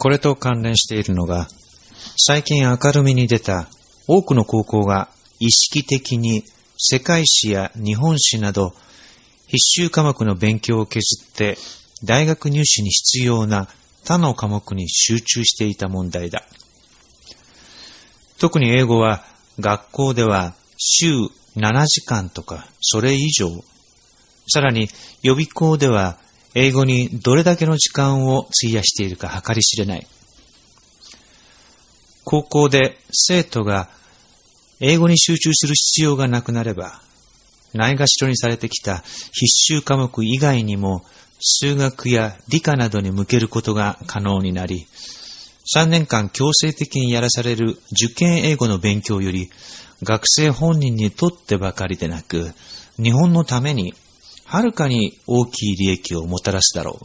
これと関連しているのが、最近明るみに出た多くの高校が意識的に世界史や日本史など必修科目の勉強を削って大学入試に必要な他の科目に集中していた問題だ。特に英語は学校では週7時間とかそれ以上、さらに予備校では英語にどれだけの時間を費やしているか計り知れない。高校で生徒が英語に集中する必要がなくなれば、ないがしろにされてきた必修科目以外にも数学や理科などに向けることが可能になり、3年間強制的にやらされる受験英語の勉強より、学生本人にとってばかりでなく、日本のためにはるかに大きい利益をもたらすだろ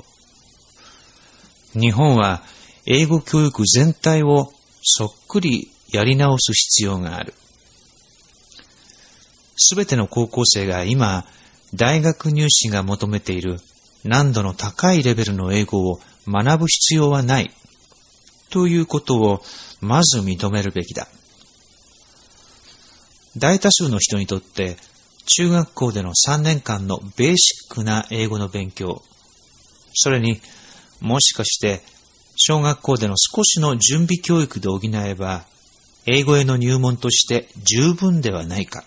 う。日本は英語教育全体をそっくりやり直す必要がある。すべての高校生が今、大学入試が求めている難度の高いレベルの英語を学ぶ必要はない。ということをまず認めるべきだ。大多数の人にとって中学校での3年間のベーシックな英語の勉強、それにもしかして小学校での少しの準備教育で補えば、英語への入門として十分ではないか。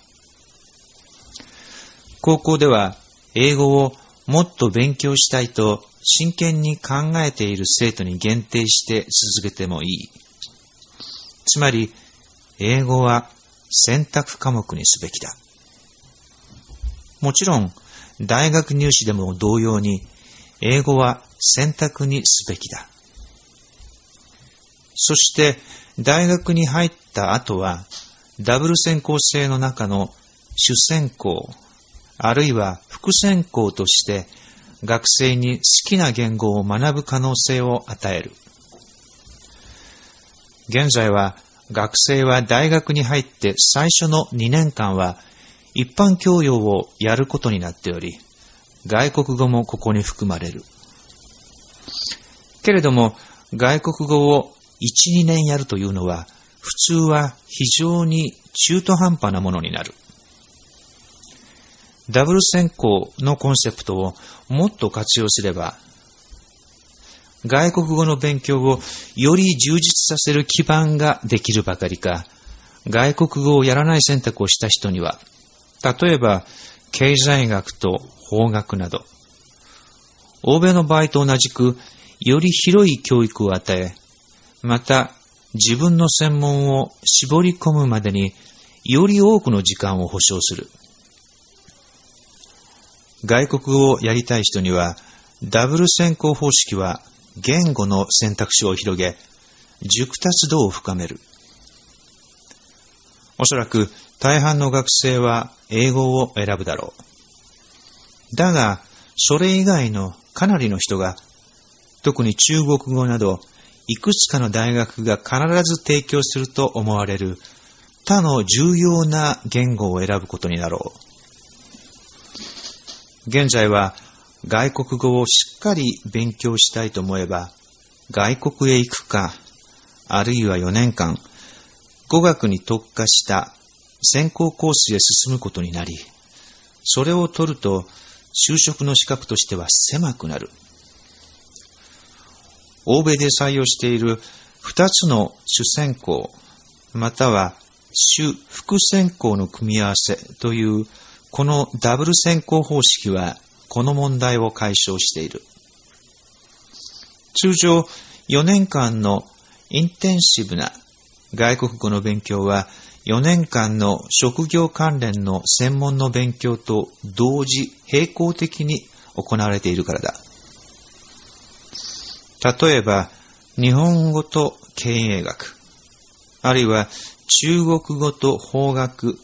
高校では英語をもっと勉強したいと真剣に考えている生徒に限定して続けてもいい。つまり、英語は選択科目にすべきだ。もちろん、大学入試でも同様に、英語は選択にすべきだ。そして、大学に入った後は、ダブル専攻制の中の主専攻、あるいは副専攻として、学生に好きな言語を学ぶ可能性を与える。現在は、学生は大学に入って最初の2年間は一般教養をやることになっており、外国語もここに含まれる。けれども、外国語を1、2年やるというのは、普通は非常に中途半端なものになる。ダブル専攻のコンセプトをもっと活用すれば、外国語の勉強をより充実させる基盤ができるばかりか、外国語をやらない選択をした人には、例えば、経済学と法学など、欧米の場合と同じく、より広い教育を与え、また、自分の専門を絞り込むまでに、より多くの時間を保証する。外国語をやりたい人には、ダブル専攻方式は言語の選択肢を広げ、熟達度を深める。おそらく大半の学生は英語を選ぶだろう。だが、それ以外のかなりの人が、特に中国語など、いくつかの大学が必ず提供すると思われる他の重要な言語を選ぶことになろう。現在は外国語をしっかり勉強したいと思えば、外国へ行くか、あるいは4年間、語学に特化した専攻コースへ進むことになり、それを取ると就職の資格としては狭くなる。欧米で採用している2つの主専攻、または主副専攻の組み合わせというこのダブル専攻方式はこの問題を解消している。通常4年間のインテンシブな外国語の勉強は4年間の職業関連の専門の勉強と同時並行的に行われているからだ。例えば、日本語と経営学、あるいは中国語と法学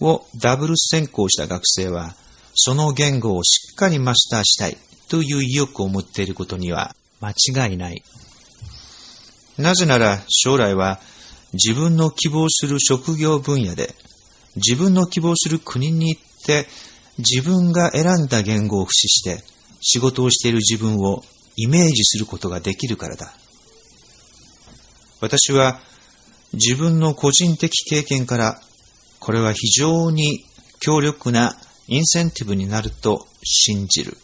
をダブル専攻した学生は、その言語をしっかりマスターしたいという意欲を持っていることには間違いない。なぜなら将来は自分の希望する職業分野で自分の希望する国に行って自分が選んだ言語を駆使して仕事をしている自分をイメージすることができるからだ。私は自分の個人的経験から、これは非常に強力なインセンティブになると信じる。